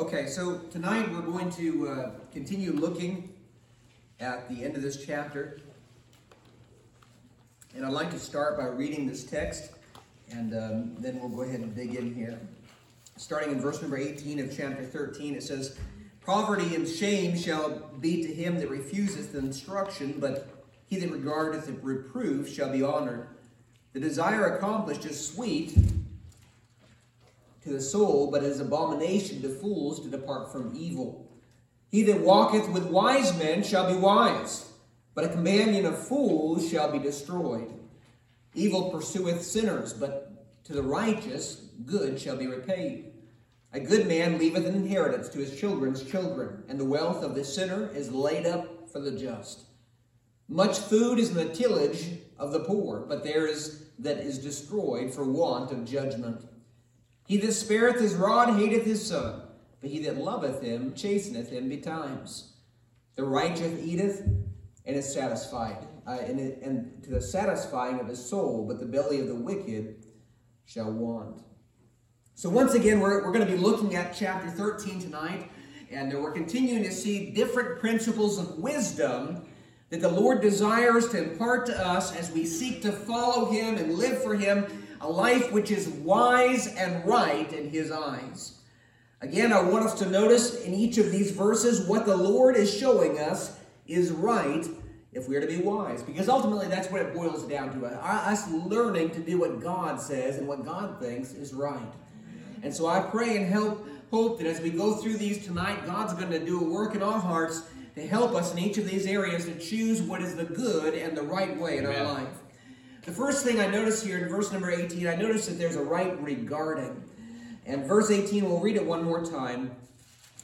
Okay, so tonight we're going to uh, continue looking at the end of this chapter. And I'd like to start by reading this text, and um, then we'll go ahead and dig in here. Starting in verse number 18 of chapter 13, it says, Poverty and shame shall be to him that refuseth instruction, but he that regardeth reproof shall be honored. The desire accomplished is sweet to the soul, but is abomination to fools to depart from evil. He that walketh with wise men shall be wise, but a companion of fools shall be destroyed. Evil pursueth sinners, but to the righteous good shall be repaid. A good man leaveth an inheritance to his children's children, and the wealth of the sinner is laid up for the just. Much food is in the tillage of the poor, but there is that is destroyed for want of judgment. He that spareth his rod hateth his son, but he that loveth him chasteneth him betimes. The righteous eateth and is satisfied, uh, and, it, and to the satisfying of his soul, but the belly of the wicked shall want. So once again, we're, we're going to be looking at chapter 13 tonight, and we're continuing to see different principles of wisdom that the Lord desires to impart to us as we seek to follow Him and live for Him a life which is wise and right in His eyes. Again, I want us to notice in each of these verses what the Lord is showing us is right if we are to be wise. Because ultimately, that's what it boils down to uh, uh, us learning to do what God says and what God thinks is right. And so I pray and help, hope that as we go through these tonight, God's going to do a work in our hearts to help us in each of these areas to choose what is the good and the right way in Amen. our life. The first thing I notice here in verse number 18, I notice that there's a right regarding. And verse 18, we'll read it one more time.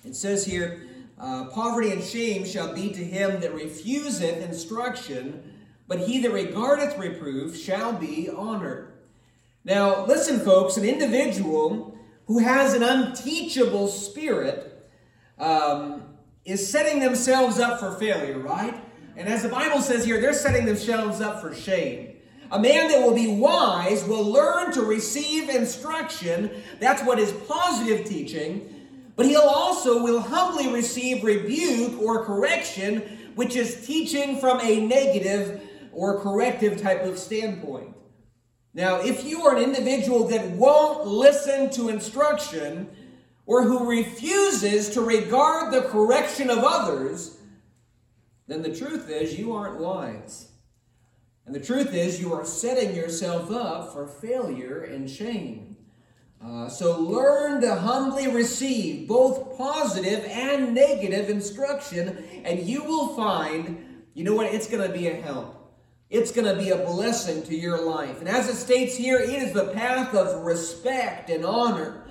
It says here, uh, Poverty and shame shall be to him that refuseth instruction, but he that regardeth reproof shall be honored. Now, listen, folks, an individual who has an unteachable spirit um, is setting themselves up for failure, right? And as the Bible says here, they're setting themselves up for shame. A man that will be wise will learn to receive instruction. That's what is positive teaching. But he'll also will humbly receive rebuke or correction, which is teaching from a negative or corrective type of standpoint. Now, if you are an individual that won't listen to instruction, or who refuses to regard the correction of others, then the truth is you aren't wise. And the truth is you are setting yourself up for failure and shame. Uh, so learn to humbly receive both positive and negative instruction, and you will find, you know what, it's going to be a help. It's going to be a blessing to your life. And as it states here, it is the path of respect and honor.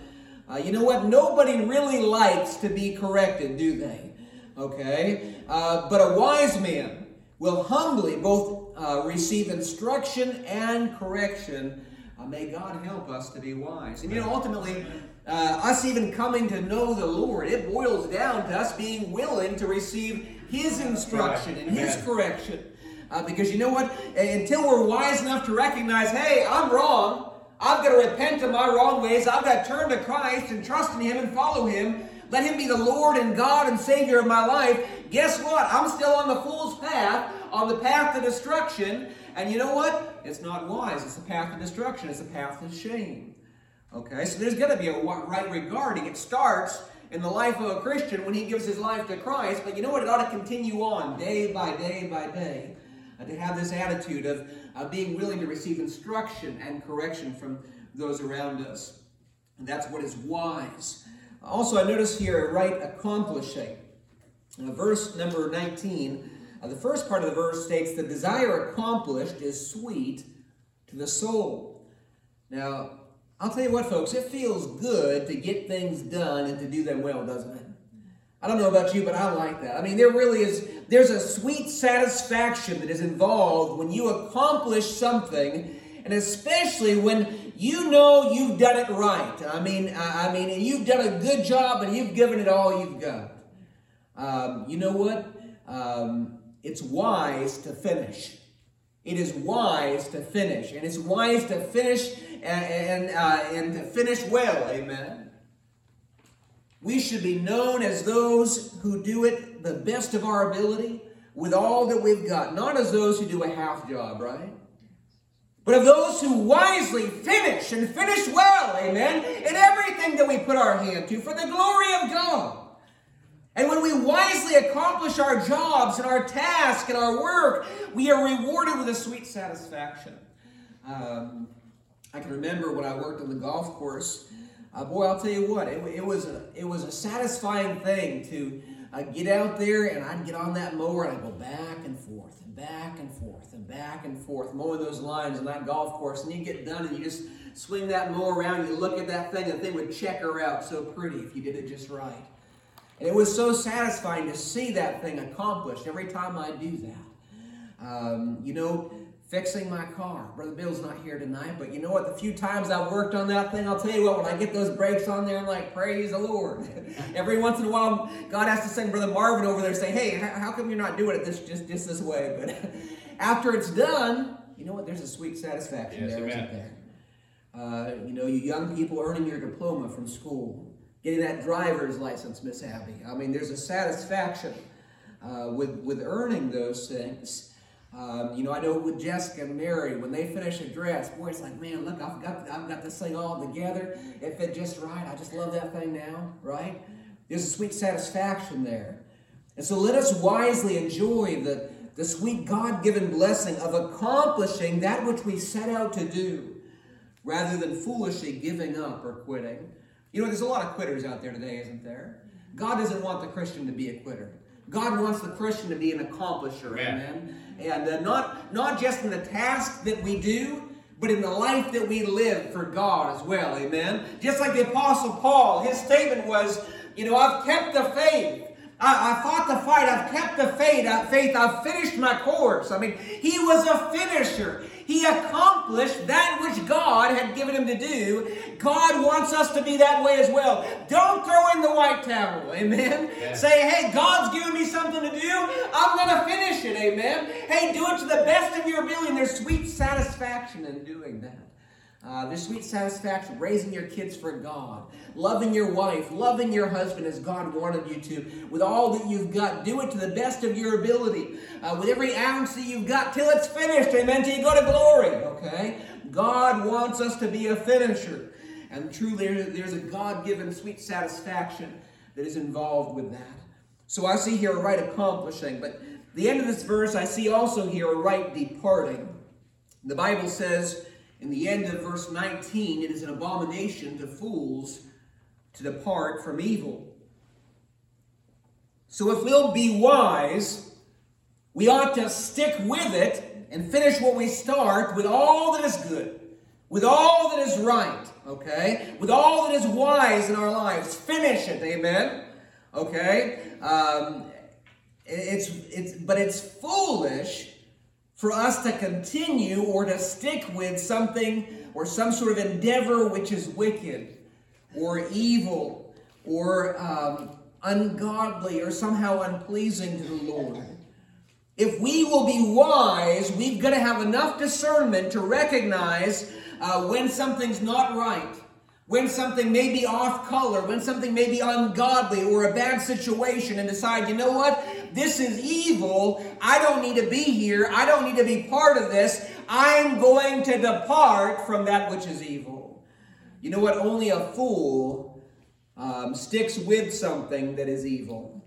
Uh, you know what? Nobody really likes to be corrected, do they? Okay? Uh, but a wise man will humbly both uh, receive instruction and correction. Uh, may God help us to be wise. And you know, ultimately, uh, us even coming to know the Lord, it boils down to us being willing to receive His instruction and His correction. Uh, because you know what? Until we're wise enough to recognize, hey, I'm wrong. I've got to repent of my wrong ways. I've got to turn to Christ and trust in Him and follow Him. Let Him be the Lord and God and Savior of my life. Guess what? I'm still on the fool's path, on the path to destruction. And you know what? It's not wise. It's a path to destruction. It's a path to shame. Okay, so there's got to be a right regarding. It starts in the life of a Christian when he gives his life to Christ, but you know what? It ought to continue on day by day by day. Uh, to have this attitude of uh, being willing to receive instruction and correction from those around us. And that's what is wise. Also, I notice here right accomplishing. Uh, verse number 19, uh, the first part of the verse states, The desire accomplished is sweet to the soul. Now, I'll tell you what, folks, it feels good to get things done and to do them well, doesn't it? I don't know about you, but I like that. I mean, there really is, there's a sweet satisfaction that is involved when you accomplish something, and especially when you know you've done it right. I mean, I mean, and you've done a good job and you've given it all you've got. Um, you know what? Um, it's wise to finish. It is wise to finish, and it's wise to finish and and, uh, and to finish well. Amen. We should be known as those who do it the best of our ability with all that we've got, not as those who do a half job, right? But of those who wisely finish and finish well, amen, in everything that we put our hand to for the glory of God. And when we wisely accomplish our jobs and our task and our work, we are rewarded with a sweet satisfaction. Um, I can remember when I worked on the golf course. Uh, boy, I'll tell you what, it, it, was a it was a satisfying thing to uh, get out there and I'd get on that mower and I'd go back and forth and back and forth and back and forth, mowing those lines on that golf course. And you get done and you just swing that mower around, you look at that thing, and the thing would checker out so pretty if you did it just right. And it was so satisfying to see that thing accomplished every time I do that. Um, you know, fixing my car. Brother Bill's not here tonight, but you know what? The few times I've worked on that thing, I'll tell you what, when I get those brakes on there, I'm like, praise the Lord. every once in a while, God has to send Brother Marvin over there and say, hey, how come you're not doing it this just, just this way? But after it's done, you know what? There's a sweet satisfaction yes, there, not there? Uh, you know, you young people earning your diploma from school getting that driver's license, Miss Abby. I mean, there's a satisfaction uh, with, with earning those things. Um, you know, I know with Jessica and Mary, when they finish a dress, boy, it's like, man, look, I've got, I've got this thing all together. It fit just right. I just love that thing now, right? There's a sweet satisfaction there. And so let us wisely enjoy the, the sweet God given blessing of accomplishing that which we set out to do rather than foolishly giving up or quitting. You know, there's a lot of quitters out there today, isn't there? God doesn't want the Christian to be a quitter. God wants the Christian to be an accomplisher, amen. And uh, not not just in the task that we do, but in the life that we live for God as well, amen. Just like the Apostle Paul, his statement was, you know, I've kept the faith. I, I fought the fight. I've kept the faith. Faith. I've finished my course. I mean, he was a finisher. He accomplished that which God had given him to do. God wants us to be that way as well. Don't throw in the white towel. Amen. Yeah. Say, hey, God's given me something to do. I'm going to finish it. Amen. Hey, do it to the best of your ability. And there's sweet satisfaction in doing that. Uh, there's sweet satisfaction raising your kids for God, loving your wife, loving your husband as God wanted you to, with all that you've got. Do it to the best of your ability, uh, with every ounce that you've got till it's finished. Amen. Till you go to glory. Okay? God wants us to be a finisher. And truly, there's a God given sweet satisfaction that is involved with that. So I see here a right accomplishing, but the end of this verse, I see also here a right departing. The Bible says, in the end of verse 19, it is an abomination to fools to depart from evil. So if we'll be wise, we ought to stick with it and finish what we start with all that is good, with all that is right, okay? With all that is wise in our lives. Finish it, amen? Okay? Um, it's, it's, but it's foolish for us to continue or to stick with something or some sort of endeavor which is wicked or evil or um, ungodly or somehow unpleasing to the Lord. If we will be wise, we've got to have enough discernment to recognize uh, when something's not right when something may be off color, when something may be ungodly or a bad situation, and decide, you know what, this is evil. I don't need to be here. I don't need to be part of this. I'm going to depart from that which is evil. You know what? Only a fool um, sticks with something that is evil.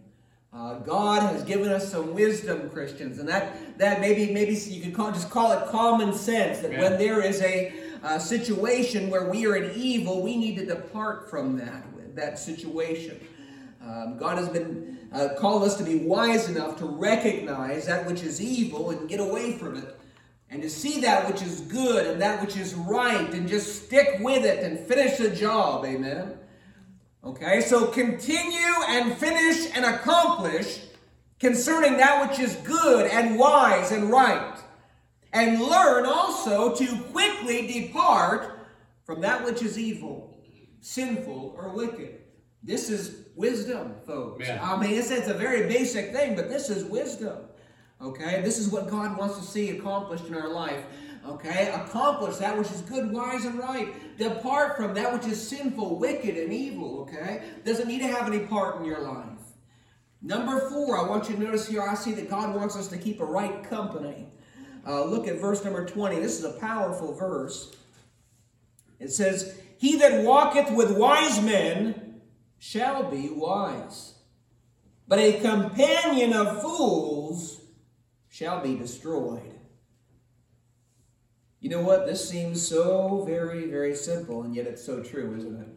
Uh, God has given us some wisdom, Christians, and that that maybe maybe you could call, just call it common sense. That yeah. when there is a uh, situation where we are in evil, we need to depart from that, that situation. Um, God has been uh, called us to be wise enough to recognize that which is evil and get away from it, and to see that which is good and that which is right, and just stick with it and finish the job. Amen. Okay, so continue and finish and accomplish concerning that which is good and wise and right and learn also to quickly depart from that which is evil, sinful, or wicked. This is wisdom, folks. Yeah. I mean, it's, it's a very basic thing, but this is wisdom. Okay? This is what God wants to see accomplished in our life. Okay? Accomplish that which is good, wise, and right. Depart from that which is sinful, wicked, and evil. Okay? Doesn't need to have any part in your life. Number four, I want you to notice here, I see that God wants us to keep a right company. Uh, look at verse number 20. This is a powerful verse. It says, He that walketh with wise men shall be wise, but a companion of fools shall be destroyed. You know what? This seems so very, very simple, and yet it's so true, isn't it?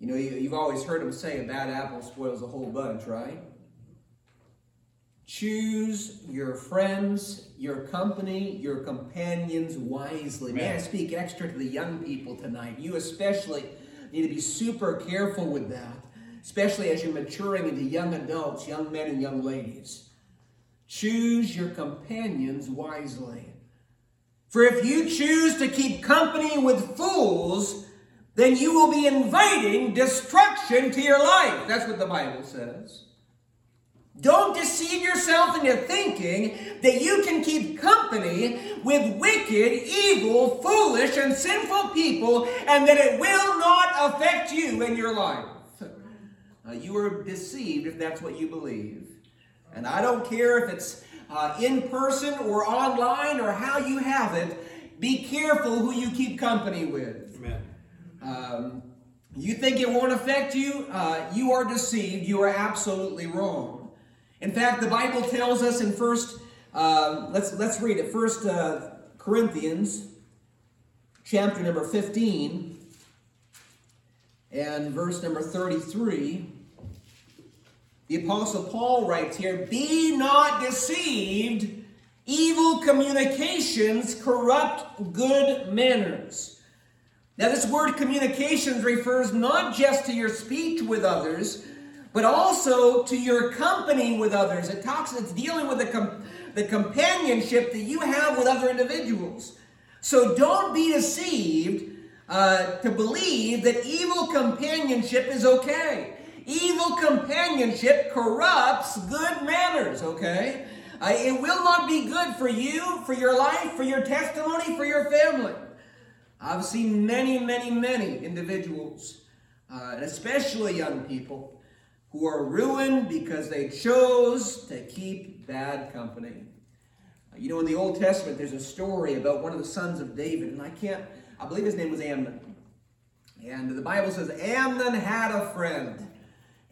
You know, you, have always heard them say a bad apple spoils the whole bunch, right? Choose your friends, your company, your companions wisely. May I speak extra to the young people tonight? You especially need to be super careful with that, especially as you're maturing into young adults, young men and young ladies. Choose your companions wisely. For if you choose to keep company with fools, then you will be inviting destruction to your life. That's what the Bible says. Don't deceive yourself into thinking that you can keep company with wicked, evil, foolish, and sinful people and that it will not affect you in your life. Uh, you are deceived if that's what you believe. And I don't care if it's uh, in person or online or how you have it, be careful who you keep company with. Amen. Um, you think it won't affect you? Uh, you are deceived. You are absolutely wrong. In fact, the Bible tells us in First, uh, let's let's read it. First uh, Corinthians, chapter number fifteen, and verse number thirty-three. The Apostle Paul writes here, "Be not deceived." Evil communications corrupt good manners. Now, this word communications refers not just to your speech with others, but also to your company with others. It talks, it's dealing with the, com- the companionship that you have with other individuals. So don't be deceived uh, to believe that evil companionship is okay. Evil companionship corrupts good manners, okay? Uh, it will not be good for you, for your life, for your testimony, for your family. I've seen many, many, many individuals, uh, and especially young people, who are ruined because they chose to keep bad company. Uh, you know, in the Old Testament, there's a story about one of the sons of David, and I can't, I believe his name was Amnon. And the Bible says Amnon had a friend.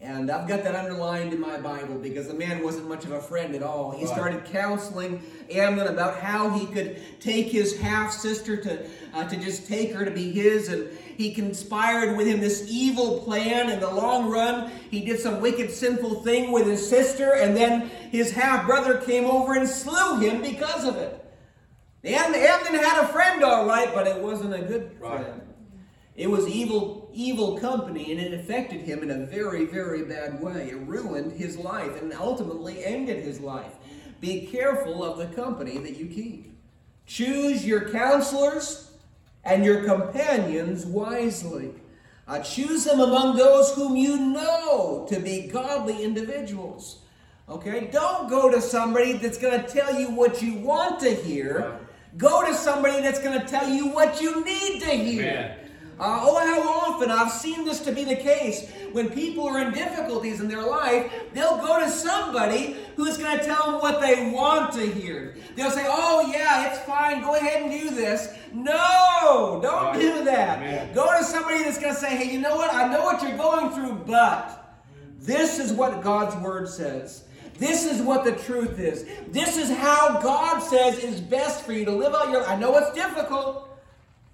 And I've got that underlined in my Bible because the man wasn't much of a friend at all. He started counseling Amnon about how he could take his half sister to, uh, to just take her to be his. And he conspired with him this evil plan. In the long run, he did some wicked, sinful thing with his sister. And then his half brother came over and slew him because of it. And Amnon had a friend, all right, but it wasn't a good friend. Right. It was evil, evil company, and it affected him in a very, very bad way. It ruined his life and ultimately ended his life. Be careful of the company that you keep. Choose your counselors and your companions wisely. Uh, choose them among those whom you know to be godly individuals. Okay? Don't go to somebody that's going to tell you what you want to hear. Go to somebody that's going to tell you what you need to hear. Uh, oh, how often I've seen this to be the case. When people are in difficulties in their life, they'll go to somebody who's going to tell them what they want to hear. They'll say, Oh, yeah, it's fine. Go ahead and do this. No, don't do that. Go to somebody that's going to say, Hey, you know what? I know what you're going through, but this is what God's word says. This is what the truth is. This is how God says is best for you to live out your life. I know it's difficult,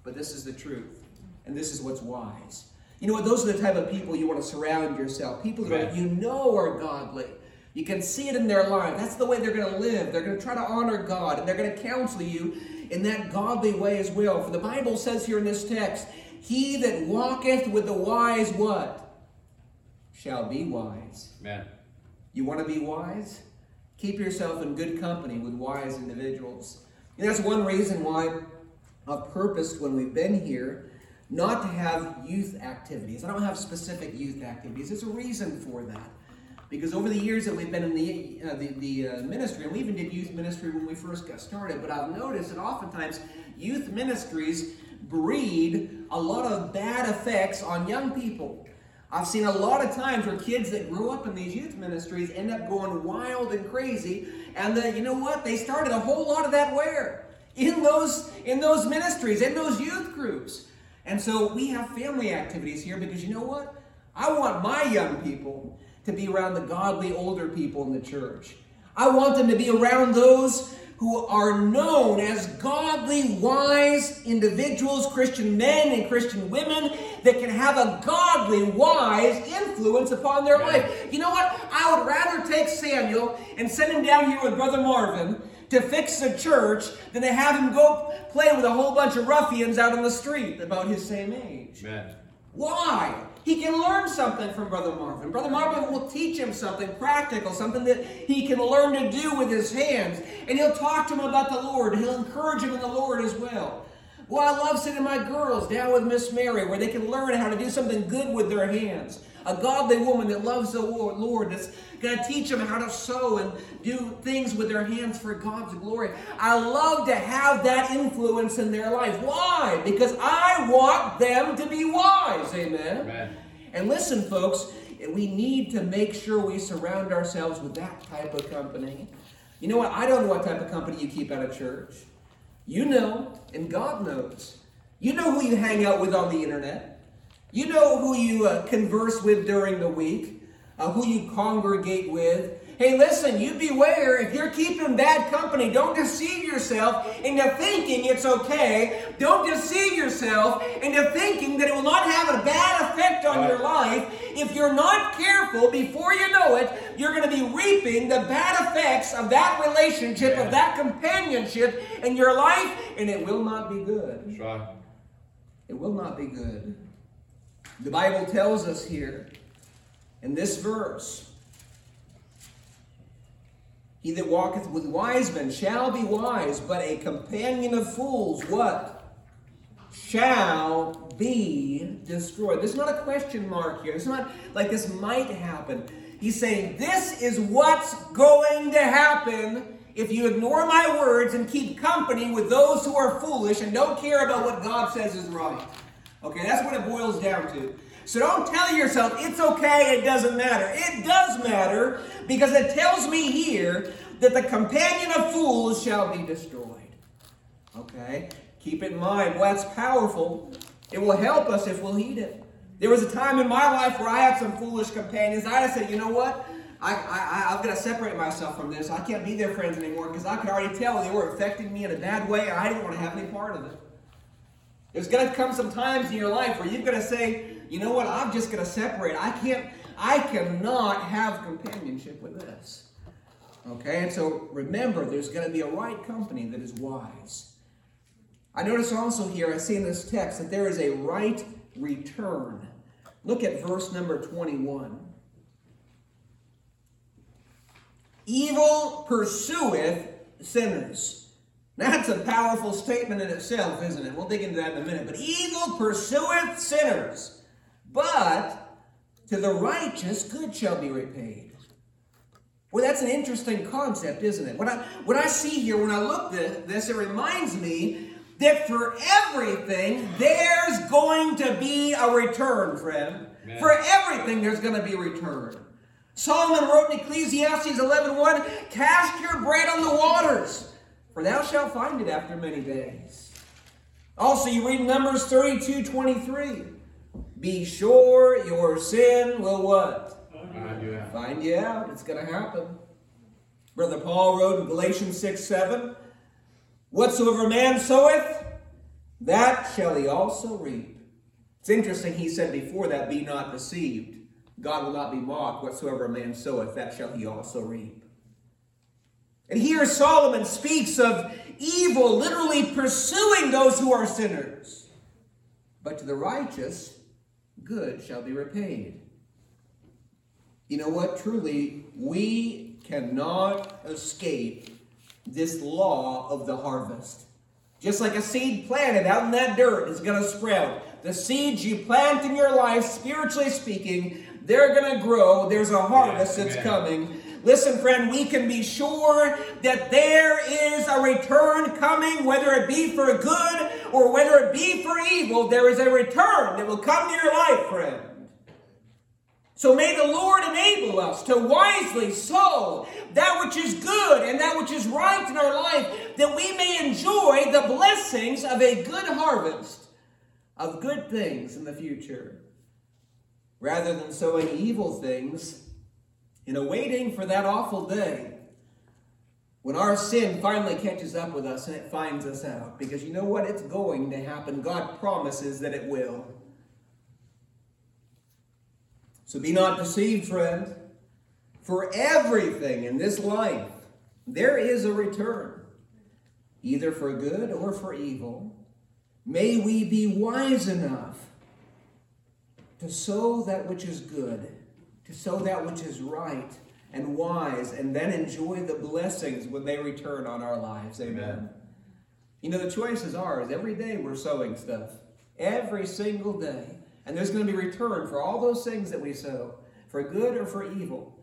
but this is the truth and this is what's wise. You know what? Those are the type of people you want to surround yourself. People that you know are godly. You can see it in their life. That's the way they're going to live. They're going to try to honor God, and they're going to counsel you in that godly way as well. For the Bible says here in this text, He that walketh with the wise, what? Shall be wise. Amen. You want to be wise? Keep yourself in good company with wise individuals. And that's one reason why I've purposed when we've been here not to have youth activities. I don't have specific youth activities. There's a reason for that. Because over the years that we've been in the, uh, the, the uh, ministry, and we even did youth ministry when we first got started, but I've noticed that oftentimes youth ministries breed a lot of bad effects on young people. I've seen a lot of times where kids that grew up in these youth ministries end up going wild and crazy, and the, you know what? They started a whole lot of that where? In those, in those ministries, in those youth groups. And so we have family activities here because you know what? I want my young people to be around the godly older people in the church. I want them to be around those who are known as godly, wise individuals, Christian men and Christian women that can have a godly, wise influence upon their life. You know what? I would rather take Samuel and send him down here with Brother Marvin to fix the church than to have him go play with a whole bunch of ruffians out on the street about his same age. Amen. Why? He can learn something from Brother Marvin. Brother Marvin will teach him something practical, something that he can learn to do with his hands. And he'll talk to him about the Lord. He'll encourage him in the Lord as well. Well, I love sending my girls down with Miss Mary where they can learn how to do something good with their hands. A godly woman that loves the Lord, that's going to teach them how to sew and do things with their hands for God's glory. I love to have that influence in their life. Why? Because I want them to be wise. Amen. Amen. And listen, folks, we need to make sure we surround ourselves with that type of company. You know what? I don't know what type of company you keep out of church. You know, and God knows. You know who you hang out with on the internet. You know who you uh, converse with during the week, uh, who you congregate with. Hey, listen, you beware. If you're keeping bad company, don't deceive yourself into thinking it's okay. Don't deceive yourself into thinking that it will not have a bad effect on your life. If you're not careful, before you know it, you're going to be reaping the bad effects of that relationship, of that companionship in your life, and it will not be good. That's right. It will not be good. The Bible tells us here in this verse he that walketh with wise men shall be wise, but a companion of fools, what? Shall be destroyed. There's not a question mark here. It's not like this might happen. He's saying, This is what's going to happen if you ignore my words and keep company with those who are foolish and don't care about what God says is right. Okay, that's what it boils down to. So don't tell yourself it's okay, it doesn't matter. It does matter because it tells me here that the companion of fools shall be destroyed. Okay? Keep it in mind. Well, that's powerful. It will help us if we'll heed it. There was a time in my life where I had some foolish companions. I said, you know what? I, I, I've got to separate myself from this. I can't be their friends anymore because I could already tell they were affecting me in a bad way I didn't want to have any part of it. There's going to come some times in your life where you're going to say, you know what, I'm just going to separate. I can't, I cannot have companionship with this. Okay, and so remember, there's going to be a right company that is wise. I notice also here, I see in this text that there is a right return. Look at verse number 21. Evil pursueth sinners. That's a powerful statement in itself, isn't it? We'll dig into that in a minute. But evil pursueth sinners, but to the righteous good shall be repaid. Well, that's an interesting concept, isn't it? What I, what I see here when I look at this, it reminds me that for everything, there's going to be a return, friend. Amen. For everything, there's going to be a return. Solomon wrote in Ecclesiastes 11.1, Cast your bread on the waters for thou shalt find it after many days. Also, you read Numbers 32 23. Be sure your sin will what? Find you out. Find you out. It's going to happen. Brother Paul wrote in Galatians 6 7. Whatsoever man soweth, that shall he also reap. It's interesting, he said before that, be not deceived. God will not be mocked. Whatsoever a man soweth, that shall he also reap. And here Solomon speaks of evil literally pursuing those who are sinners. But to the righteous, good shall be repaid. You know what? Truly, we cannot escape this law of the harvest. Just like a seed planted out in that dirt is going to sprout. The seeds you plant in your life, spiritually speaking, They're going to grow. There's a harvest that's coming. Listen, friend, we can be sure that there is a return coming, whether it be for good or whether it be for evil. There is a return that will come to your life, friend. So may the Lord enable us to wisely sow that which is good and that which is right in our life, that we may enjoy the blessings of a good harvest of good things in the future, rather than sowing evil things and waiting for that awful day when our sin finally catches up with us and it finds us out. Because you know what? It's going to happen. God promises that it will. So be not deceived, friend. For everything in this life, there is a return, either for good or for evil. May we be wise enough to sow that which is good, to sow that which is right and wise, and then enjoy the blessings when they return on our lives. Amen. Amen. You know, the choice is ours. Every day we're sowing stuff. Every single day. And there's going to be return for all those things that we sow, for good or for evil.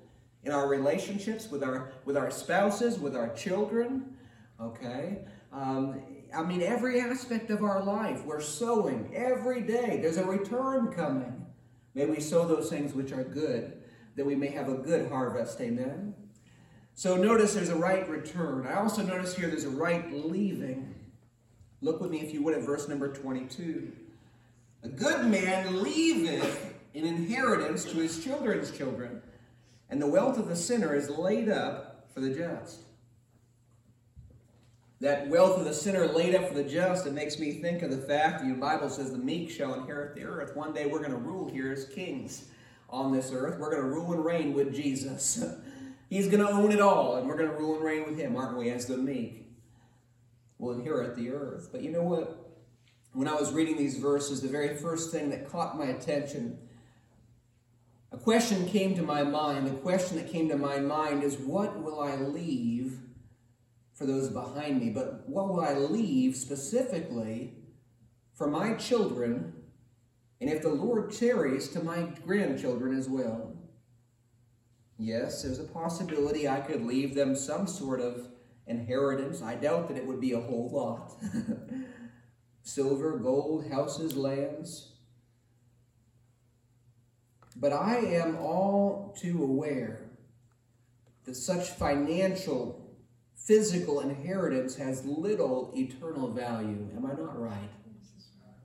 In our relationships with our with our spouses, with our children, okay? Um, I mean, every aspect of our life, we're sowing every day. There's a return coming. May we sow those things which are good, that we may have a good harvest. Amen. So notice there's a right return. I also notice here there's a right leaving. Look with me, if you would, at verse number 22. A good man leaveth an inheritance to his children's children, and the wealth of the sinner is laid up for the just. That wealth of the sinner laid up for the just, it makes me think of the fact that the Bible says the meek shall inherit the earth. One day we're going to rule here as kings on this earth. We're going to rule and reign with Jesus. He's going to own it all, and we're going to rule and reign with him, aren't we, as the meek? We'll inherit the earth. But you know what? When I was reading these verses, the very first thing that caught my attention, a question came to my mind. The question that came to my mind is, What will I leave for those behind me? But what will I leave specifically for my children, and if the Lord tarries, to my grandchildren as well? Yes, there's a possibility I could leave them some sort of inheritance. I doubt that it would be a whole lot. Silver, gold, houses, lands. But I am all too aware that such financial, physical inheritance has little eternal value. Am I not right?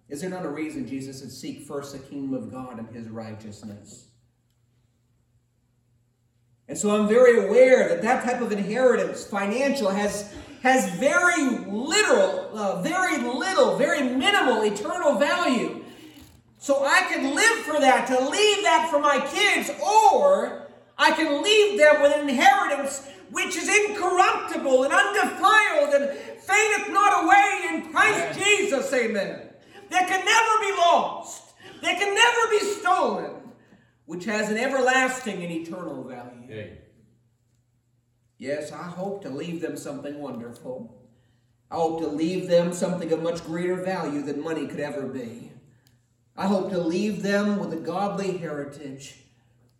Is there not a reason Jesus said, Seek first the kingdom of God and his righteousness? And so I'm very aware that that type of inheritance, financial, has, has very little, uh, very little, very minimal eternal value. So I can live for that, to leave that for my kids, or I can leave them with an inheritance which is incorruptible and undefiled and fadeth not away in Christ. Jesus. Amen. That can never be lost, that can never be stolen, which has an everlasting and eternal value. Hey. Yes, I hope to leave them something wonderful. I hope to leave them something of much greater value than money could ever be. I hope to leave them with a godly heritage.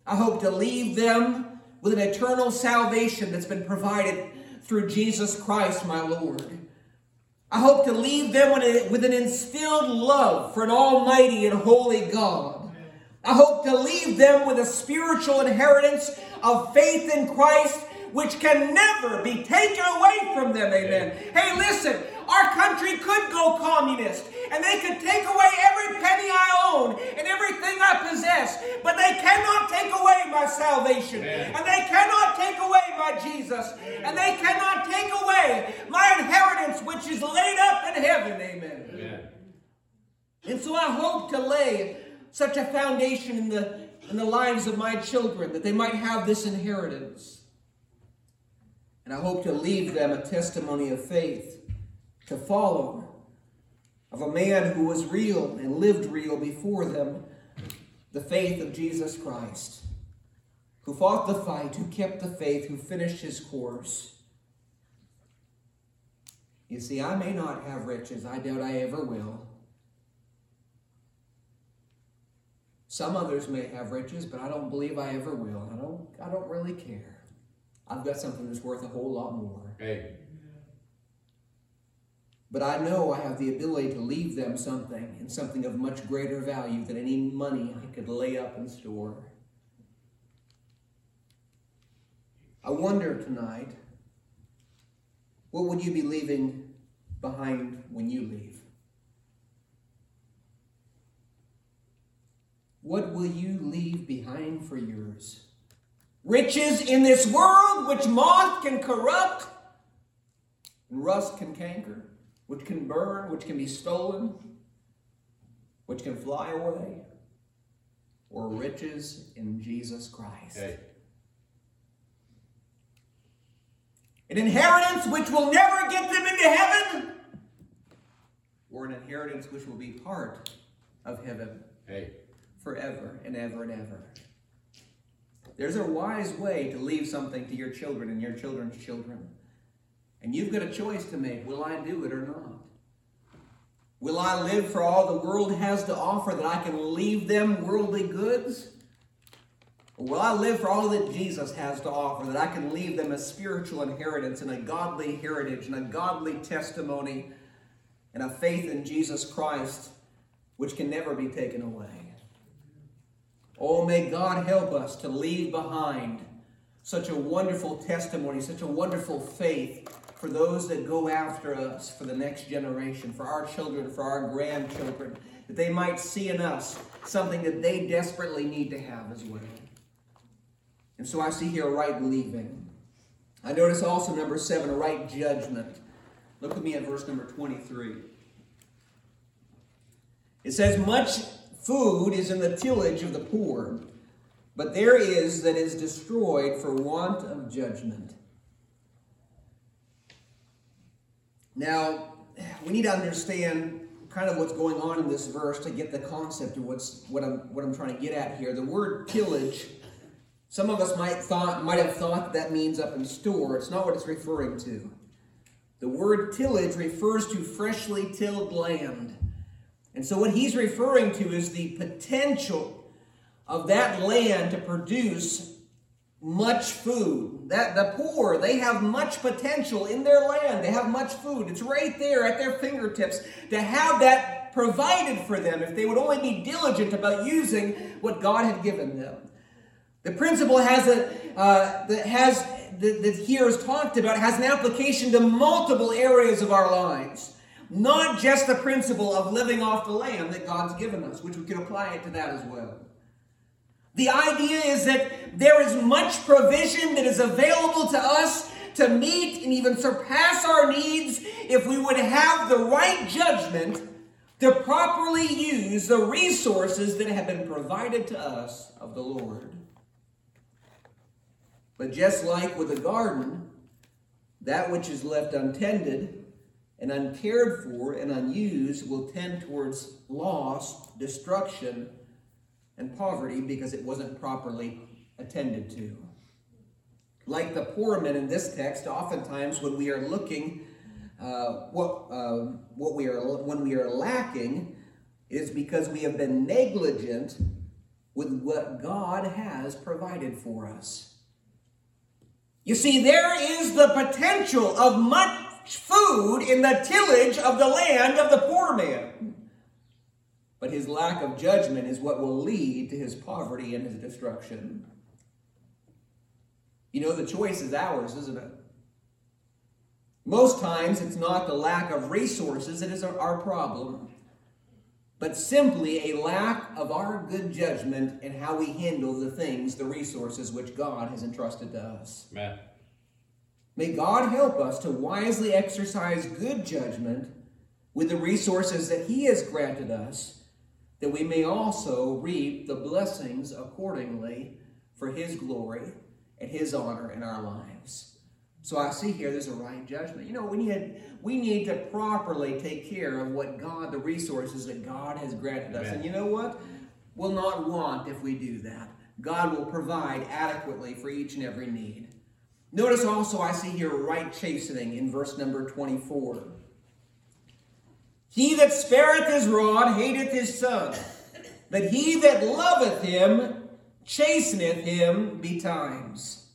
I hope to leave them with an eternal salvation that's been provided through Jesus Christ, my Lord. I hope to leave them with, an instilled love for an almighty and holy God. I hope to leave them with a spiritual inheritance of faith in Christ which can never be taken away from them. Amen. Hey, listen, our country could go communist and they could take away every penny I own and everything I possess, but they cannot take away my salvation Amen. and they cannot take away my Jesus and they cannot take away my inheritance which is laid up in heaven. Amen. Amen. And so I hope to lay such a foundation in the, in the lives of my children that they might have this inheritance. And I hope to leave them a testimony of faith to follow of a man who was real and lived real before them the faith of Jesus Christ, who fought the fight, who kept the faith, who finished his course. You see, I may not have riches, I doubt I ever will. Some others may have riches, but I don't believe I ever will. I don't I don't really care. I've got something that's worth a whole lot more. Hey. But I know I have the ability to leave them something and something of much greater value than any money I could lay up and store. I wonder tonight, what would you be leaving behind when you leave? What will you leave behind for yours? Riches in this world which moth can corrupt and rust can canker which can burn, which can be stolen, which can fly away, or riches in Jesus Christ. Hey. An inheritance which will never get them into heaven, or an inheritance which will be part of heaven Hey. forever and ever and ever. There's a wise way to leave something to your children and your children's children. And you've got a choice to make. Will I do it or not? Will I live for all the world has to offer that I can leave them worldly goods? Or will I live for all that Jesus has to offer that I can leave them a spiritual inheritance and a godly heritage and a godly testimony and a faith in Jesus Christ which can never be taken away? Oh, may God help us to leave behind such a wonderful testimony, such a wonderful faith for those that go after us, for the next generation, for our children, for our grandchildren, that they might see in us something that they desperately need to have as well. And so I see here right believing. I notice also number seven, a right judgment. Look at me at verse number 23. It says, Much food is in the tillage of the poor, but there is that is destroyed for want of judgment. Now, we need to understand kind of what's going on in this verse to get the concept of what's what I'm what I'm trying to get at here. The word tillage, some of us might thought might have thought that means up in store. It's not what it's referring to. The word tillage refers to freshly tilled land. And so what he's referring to is the potential of that land to produce much food. That the poor, they have much potential in their land. They have much food. It's right there at their fingertips to have that provided for them if they would only be diligent about using what God had given them. The principle has a uh, that has that, that here is talked about has an application to multiple areas of our lives. Not just the principle of living off the land that God's given us, which we can apply it to that as well. The idea is that there is much provision that is available to us to meet and even surpass our needs if we would have the right judgment to properly use the resources that have been provided to us of the Lord. But just like with a garden, that which is left untended and uncared for and unused will tend towards loss, destruction, and poverty because it wasn't properly attended to. Like the poor men in this text, oftentimes when we are looking, uh, what uh, what we are when we are lacking, is because we have been negligent with what God has provided for us. You see, there is the potential of much food in the tillage of the land of the poor man. But his lack of judgment is what will lead to his poverty and his destruction. You know, the choice is ours, isn't it? Most times it's not the lack of resources that is our problem, but simply a lack of our good judgment in how we handle the things, the resources which God has entrusted to us. Amen. May God help us to wisely exercise good judgment with the resources that He has granted us that we may also reap the blessings accordingly for his glory and his honor in our lives. So I see here there's a right judgment. You know, we need we need to properly take care of what God, the resources that God has granted us. Amen. And you know what? We'll not want if we do that. God will provide adequately for each and every need. Notice also I see here right chastening in verse number 24. He that spareth his rod hateth his son, But he that loveth him chasteneth him betimes.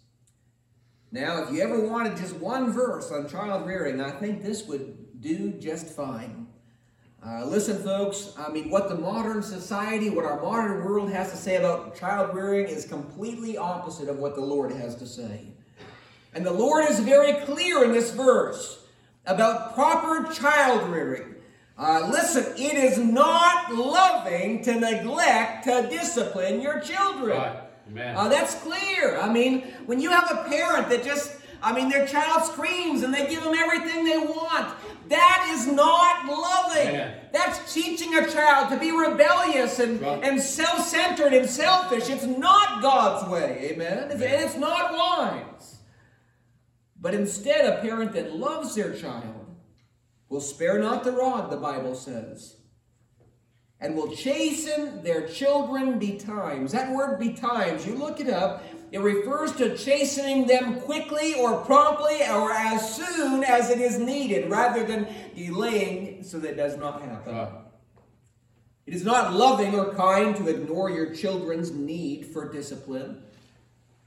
Now, if you ever wanted just one verse on child rearing, I think this would do just fine. Uh, listen, folks, I mean, what the modern society, what our modern world has to say about child rearing is completely opposite of what the Lord has to say. And the Lord is very clear in this verse about proper child rearing. Uh, listen, it is not loving to neglect to discipline your children. Right. Amen. Uh, that's clear. I mean, when you have a parent that just, I mean, their child screams and they give them everything they want, that is not loving. Amen. That's teaching a child to be rebellious and, Right. and self centered and selfish. It's not God's way. Amen. Amen. and it's not wise. But instead, a parent that loves their child will spare not the rod, the Bible says, and will chasten their children betimes. That word betimes, you look it up, it refers to chastening them quickly or promptly or as soon as it is needed, rather than delaying so that it does not happen. Right. It is not loving or kind to ignore your children's need for discipline.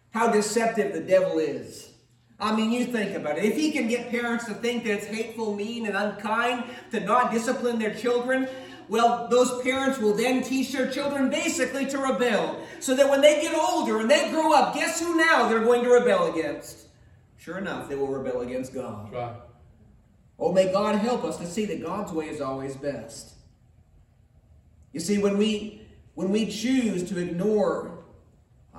How deceptive the devil is. I mean, you think about it. If he can get parents to think that it's hateful, mean, and unkind to not discipline their children, well, those parents will then teach their children basically to rebel. So that when they get older and they grow up, guess who now they're going to rebel against? Sure enough, they will rebel against God. Right. Oh, may God help us to see that God's way is always best. You see, when we when we choose to ignore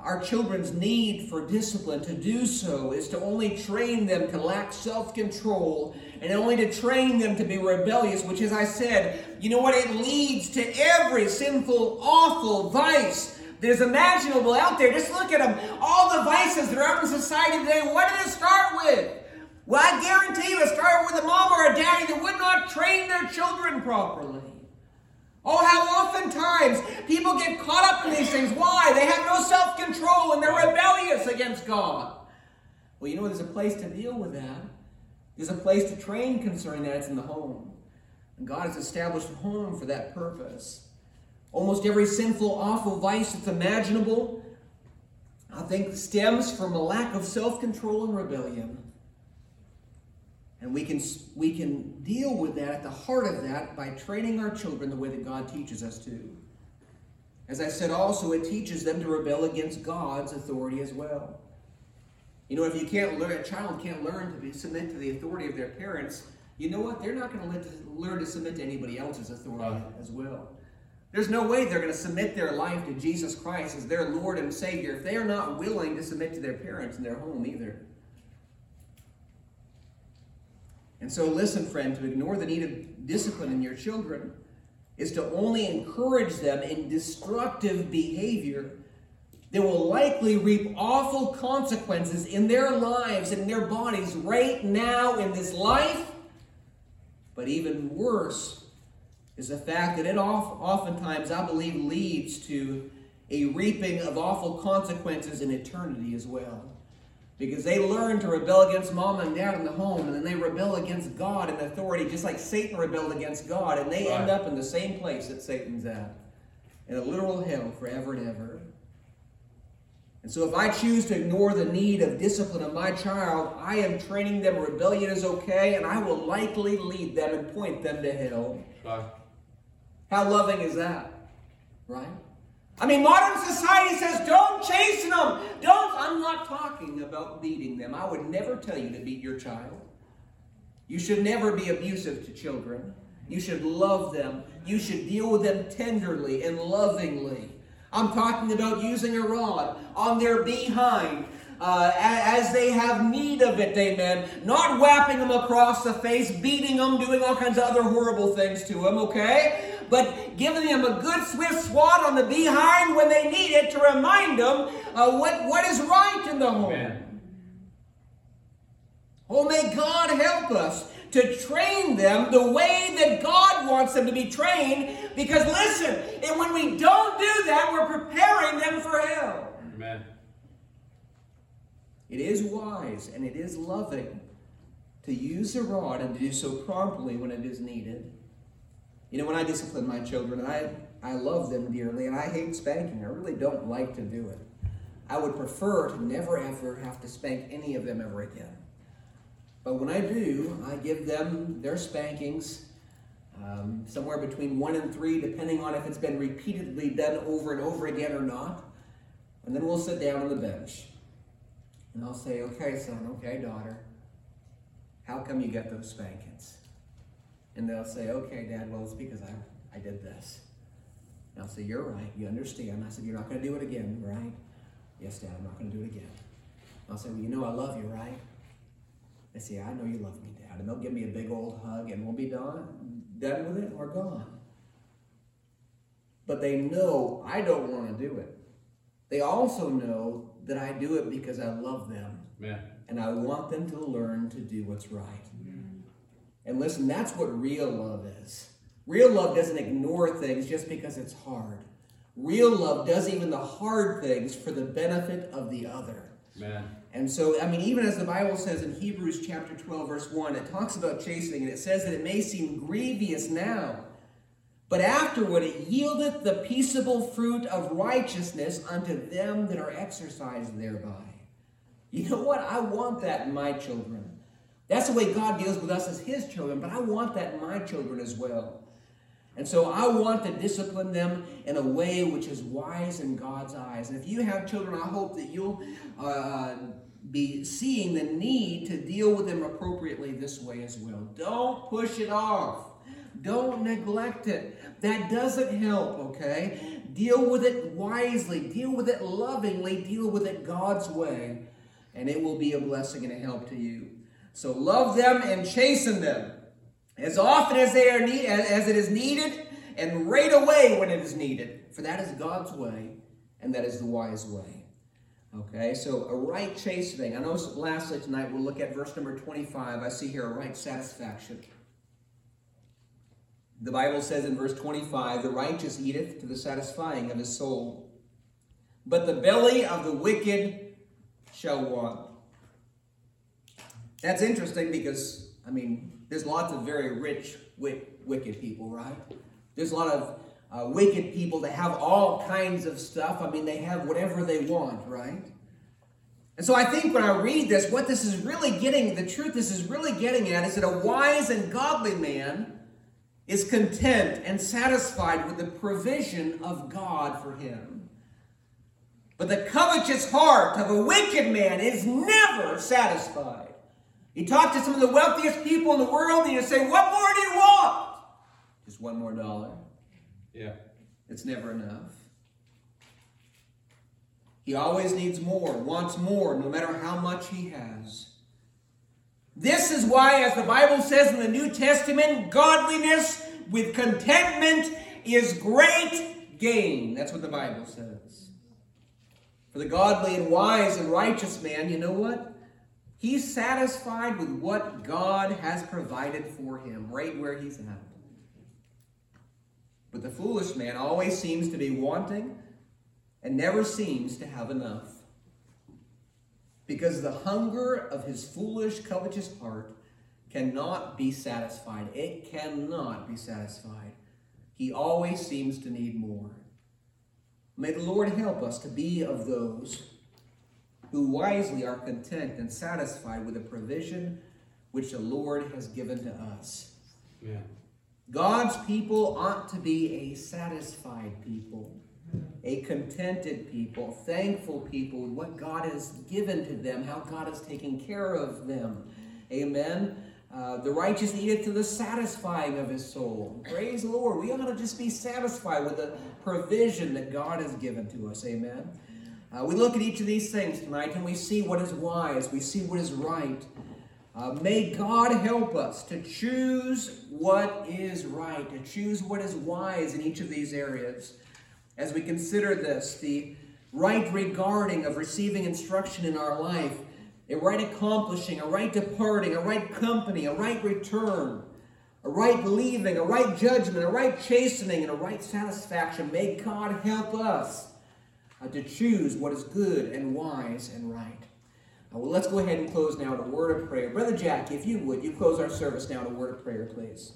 our children's need for discipline, to do so is to only train them to lack self-control and only to train them to be rebellious, which as I said, you know what? It leads to every sinful, awful vice that is imaginable out there. Just look at them. All the vices that are out in society today, what did it start with? Well, I guarantee you it started with a mom or a daddy that would not train their children properly. Oh, how oftentimes people get caught up in these things. Why? They have no self control and they're rebellious against God. Well, you know, there's a place to deal with that. There's a place to train concerning that. It's in the home. And God has established a home for that purpose. Almost every sinful, awful vice that's imaginable, I think, stems from a lack of self control and rebellion. And we can, we can deal with that at the heart of that by training our children the way that God teaches us to. As I said also, it teaches them to rebel against God's authority as well. You know, if you can't learn, a child can't learn to be, submit to the authority of their parents, you know what? They're not going to learn to submit to anybody else's authority Right. as well. There's no way they're going to submit their life to Jesus Christ as their Lord and Savior if they are not willing to submit to their parents in their home either. And so, listen, friend, to ignore the need of discipline in your children is to only encourage them in destructive behavior that will likely reap awful consequences in their lives and their bodies right now in this life. But even worse is the fact that it oftentimes, I believe, leads to a reaping of awful consequences in eternity as well. Because they learn to rebel against mom and dad in the home, and then they rebel against God and authority, just like Satan rebelled against God, and they end up in the same place that Satan's at in a literal hell forever and ever. And so, if I choose to ignore the need of discipline of my child, I am training them rebellion is okay, and I will likely lead them and point them to hell. Right. How loving is that? Right? I mean, modern society says don't chasten them. Don't. I'm not talking about beating them. I would never tell you to beat your child. You should never be abusive to children. You should love them. You should deal with them tenderly and lovingly. I'm talking about using a rod on their behind uh, as they have need of it, amen. Not whapping them across the face, beating them, doing all kinds of other horrible things to them, okay? But giving them a good swift swat on the behind when they need it to remind them uh, what, what is right in the home. Amen. Oh, may God help us to train them the way that God wants them to be trained. Because listen, and when we don't do that, we're preparing them for hell. Amen. It is wise and it is loving to use a rod and to do so promptly when it is needed. You know, when I discipline my children, I I love them dearly and I hate spanking. I really don't like to do it. I would prefer to never ever have to spank any of them ever again. But when I do, I give them their spankings um, somewhere between one and three, depending on if it's been repeatedly done over and over again or not. And then we'll sit down on the bench. And I'll say, okay, son, okay, daughter, how come you got those spankings? And they'll say, okay, dad, well, it's because I, I did this. And I'll say, you're right, you understand. I said, you're not going to do it again, right? Yes, dad, I'm not going to do it again. I'll say, well, you know I love you, right? They say, I know you love me, dad. And they'll give me a big old hug and we'll be done, done with it or gone. But they know I don't want to do it. They also know that I do it because I love them. And I want them to learn to do what's right. And listen, that's what real love is. Real love doesn't ignore things just because it's hard. Real love does even the hard things for the benefit of the other. Man. And so, I mean, even as the Bible says in Hebrews chapter 12, verse 1, it talks about chastening, and it says that it may seem grievous now, but afterward it yieldeth the peaceable fruit of righteousness unto them that are exercised thereby. You know what? I want that in my children. That's the way God deals with us as His children, but I want that in my children as well. And so I want to discipline them in a way which is wise in God's eyes. And if you have children, I hope that you'll uh, be seeing the need to deal with them appropriately this way as well. Don't push it off. Don't neglect it. That doesn't help, okay? Deal with it wisely, deal with it lovingly, deal with it God's way, and it will be a blessing and a help to you. So love them and chasten them as often as they are need, as it is needed, and right away when it is needed. For that is God's way, and that is the wise way. Okay, so a right chastening. I know lastly tonight we'll look at verse number 25. I see here a right satisfaction. The Bible says in verse 25, the righteous eateth to the satisfying of his soul, but the belly of the wicked shall want. That's interesting because, I mean, there's lots of very rich, wicked people, right? There's a lot of uh, wicked people that have all kinds of stuff. I mean, they have whatever they want, right? And so I think when I read this, what this is really getting, the truth this is really getting at is that a wise and godly man is content and satisfied with the provision of God for him. But the covetous heart of a wicked man is never satisfied. You talk to some of the wealthiest people in the world and you say, What more do you want? Just one more dollar. Yeah. It's never enough. He always needs more, wants more, no matter how much he has. This is why, as the Bible says in the New Testament, godliness with contentment is great gain. That's what the Bible says. For the godly and wise and righteous man, you know what? He's satisfied with what God has provided for him, right where he's at. But the foolish man always seems to be wanting and never seems to have enough. Because the hunger of his foolish, covetous heart cannot be satisfied. It cannot be satisfied. He always seems to need more. May the Lord help us to be of those who wisely are content and satisfied with the provision which the Lord has given to us. Yeah. God's people ought to be a satisfied people, a contented people, thankful people with what God has given to them, how God has taken care of them. Amen. Uh, the righteous eateth to the satisfying of his soul. Praise the Lord. We ought to just be satisfied with the provision that God has given to us. Amen. Uh, we look at each of these things tonight and we see what is wise, we see what is right. Uh, may God help us to choose what is right, to choose what is wise in each of these areas. As we consider this, the right regarding of receiving instruction in our life, a right accomplishing, a right departing, a right company, a right return, a right leaving, a right judgment, a right chastening, and a right satisfaction. May God help us uh, to choose what is good and wise and right. Uh, well, let's go ahead and close now with a word of prayer. Brother Jack, if you would, you close our service now with a word of prayer, please.